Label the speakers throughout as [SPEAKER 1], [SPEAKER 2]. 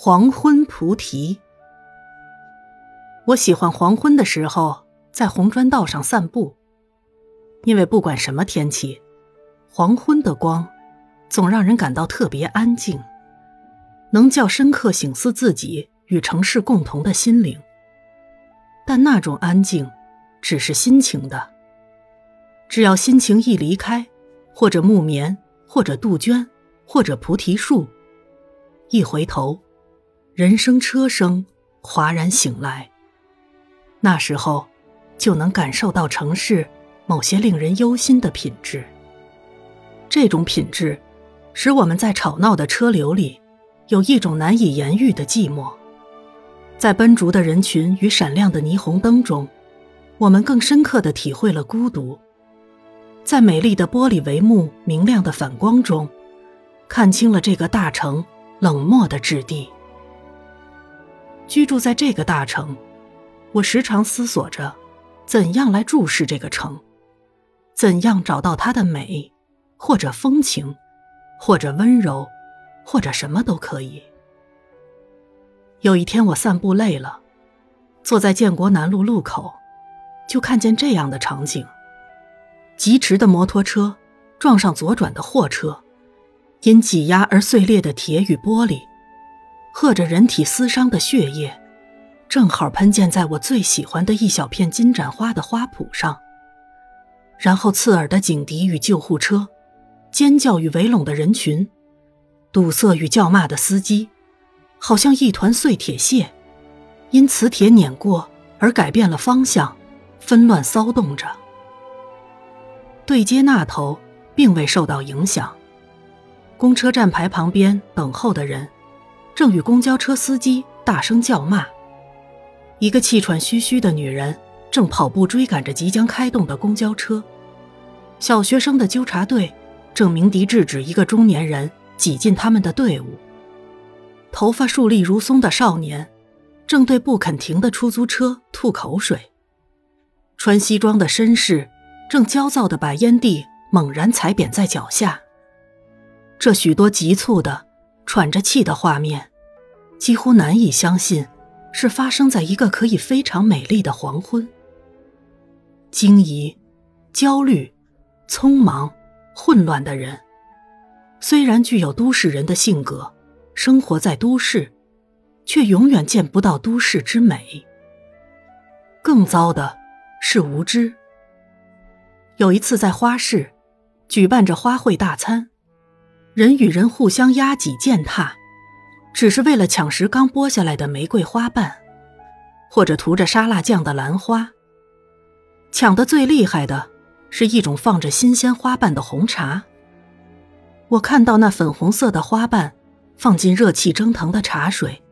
[SPEAKER 1] 黄昏菩提。我喜欢黄昏的时候在红砖道上散步，因为不管什么天气，黄昏的光总让人感到特别安静，能较深刻醒思自己与城市共同的心灵。但那种安静，只是心情的。只要心情一离开，或者木棉，或者杜鹃，或者菩提树，一回头。人声车声哗然醒来，那时候就能感受到城市某些令人忧心的品质。这种品质使我们在吵闹的车流里有一种难以言喻的寂寞，在奔逐的人群与闪亮的霓虹灯中，我们更深刻的体会了孤独。在美丽的玻璃帷幕明亮的反光中，看清了这个大城冷漠的质地。居住在这个大城，我时常思索着，怎样来注视这个城，怎样找到它的美，或者风情，或者温柔，或者什么都可以。有一天我散步累了，坐在建国南路路口，就看见这样的场景：疾驰的摩托车撞上左转的货车，因挤压而碎裂的铁与玻璃。和着人体撕伤的血液，正好喷溅在我最喜欢的一小片金盏花的花圃上。然后刺耳的警笛与救护车，尖叫与围拢的人群，堵塞与叫骂的司机，好像一团碎铁屑，因磁铁碾过而改变了方向，纷乱骚动着。对街那头并未受到影响，公车站牌旁边等候的人。正与公交车司机大声叫骂，一个气喘吁吁的女人正跑步追赶着即将开动的公交车，小学生的纠察队正鸣笛制止一个中年人挤进他们的队伍，头发竖立如松的少年正对不肯停的出租车吐口水，穿西装的绅士正焦躁地把烟蒂猛然踩扁在脚下，这许多急促的。喘着气的画面，几乎难以相信，是发生在一个可以非常美丽的黄昏。惊疑、焦虑、匆忙、混乱的人，虽然具有都市人的性格，生活在都市，却永远见不到都市之美。更糟的是无知。有一次在花市，举办着花卉大餐。人与人互相压挤践踏，只是为了抢食刚剥下来的玫瑰花瓣，或者涂着沙拉酱的兰花。抢得最厉害的是一种放着新鲜花瓣的红茶。我看到那粉红色的花瓣放进热气蒸腾的茶水，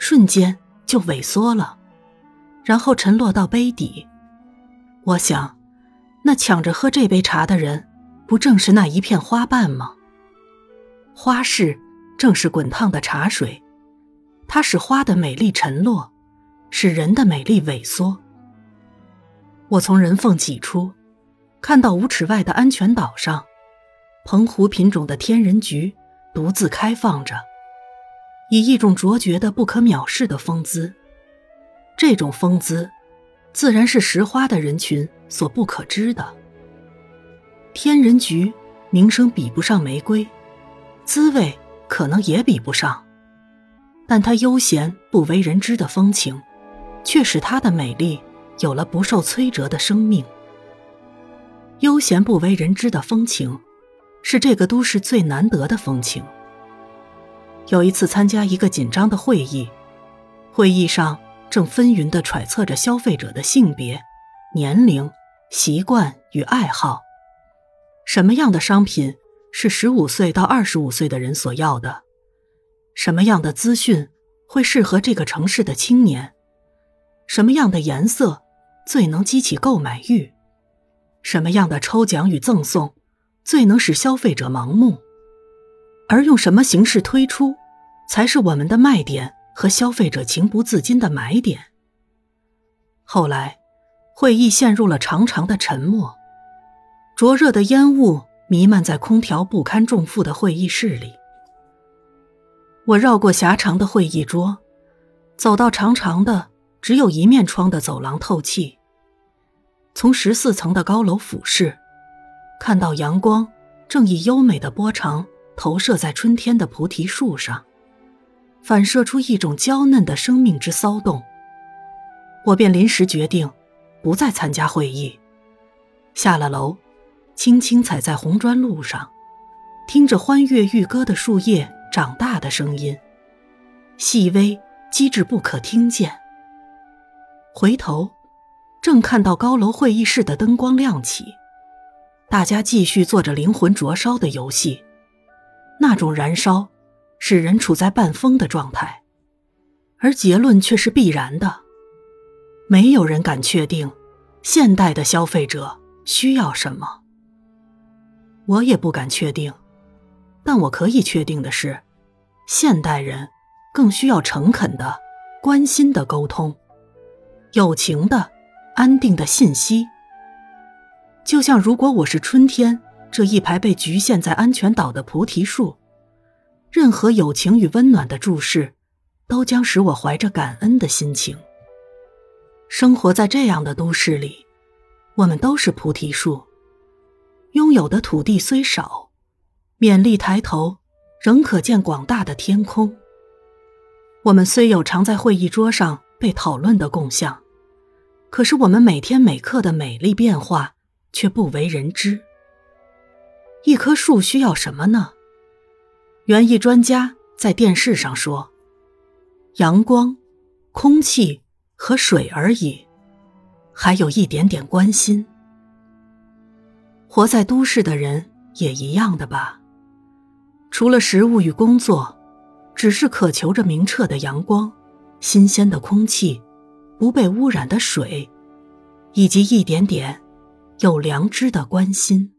[SPEAKER 1] 瞬间就萎缩了，然后沉落到杯底。我想，那抢着喝这杯茶的人，不正是那一片花瓣吗？花式正是滚烫的茶水，它使花的美丽沉落，使人的美丽萎缩。我从人缝挤出，看到五尺外的安全岛上，澎湖品种的天人菊独自开放着，以一种卓绝的、不可藐视的风姿。这种风姿，自然是拾花的人群所不可知的。天人菊名声比不上玫瑰。滋味可能也比不上，但她悠闲不为人知的风情，却使她的美丽有了不受摧折的生命。悠闲不为人知的风情，是这个都市最难得的风情。有一次参加一个紧张的会议，会议上正纷纭地揣测着消费者的性别、年龄、习惯与爱好，什么样的商品。是十五岁到二十五岁的人所要的。什么样的资讯会适合这个城市的青年？什么样的颜色最能激起购买欲？什么样的抽奖与赠送最能使消费者盲目？而用什么形式推出，才是我们的卖点和消费者情不自禁的买点？后来，会议陷入了长长的沉默，灼热的烟雾。弥漫在空调不堪重负的会议室里，我绕过狭长的会议桌，走到长长的只有一面窗的走廊透气。从十四层的高楼俯视，看到阳光正以优美的波长投射在春天的菩提树上，反射出一种娇嫩的生命之骚动。我便临时决定，不再参加会议，下了楼，轻轻踩在红砖路上，听着欢悦欲歌的树叶。长大的声音，细微机智不可听见。回头，正看到高楼会议室的灯光亮起，大家继续做着灵魂灼烧的游戏。那种燃烧，使人处在半疯的状态，而结论却是必然的。没有人敢确定，现代的消费者需要什么。我也不敢确定。但我可以确定的是，现代人更需要诚恳的、关心的沟通，友情的、安定的信息。就像如果我是春天这一排被局限在安全岛的菩提树，任何友情与温暖的注视，都将使我怀着感恩的心情。生活在这样的都市里，我们都是菩提树，拥有的土地虽少。勉力抬头，仍可见广大的天空。我们虽有常在会议桌上被讨论的共相，可是我们每天每刻的美丽变化却不为人知。一棵树需要什么呢？园艺专家在电视上说：阳光、空气和水而已，还有一点点关心。活在都市的人也一样的吧。除了食物与工作，只是渴求着明澈的阳光、新鲜的空气、不被污染的水，以及一点点有良知的关心。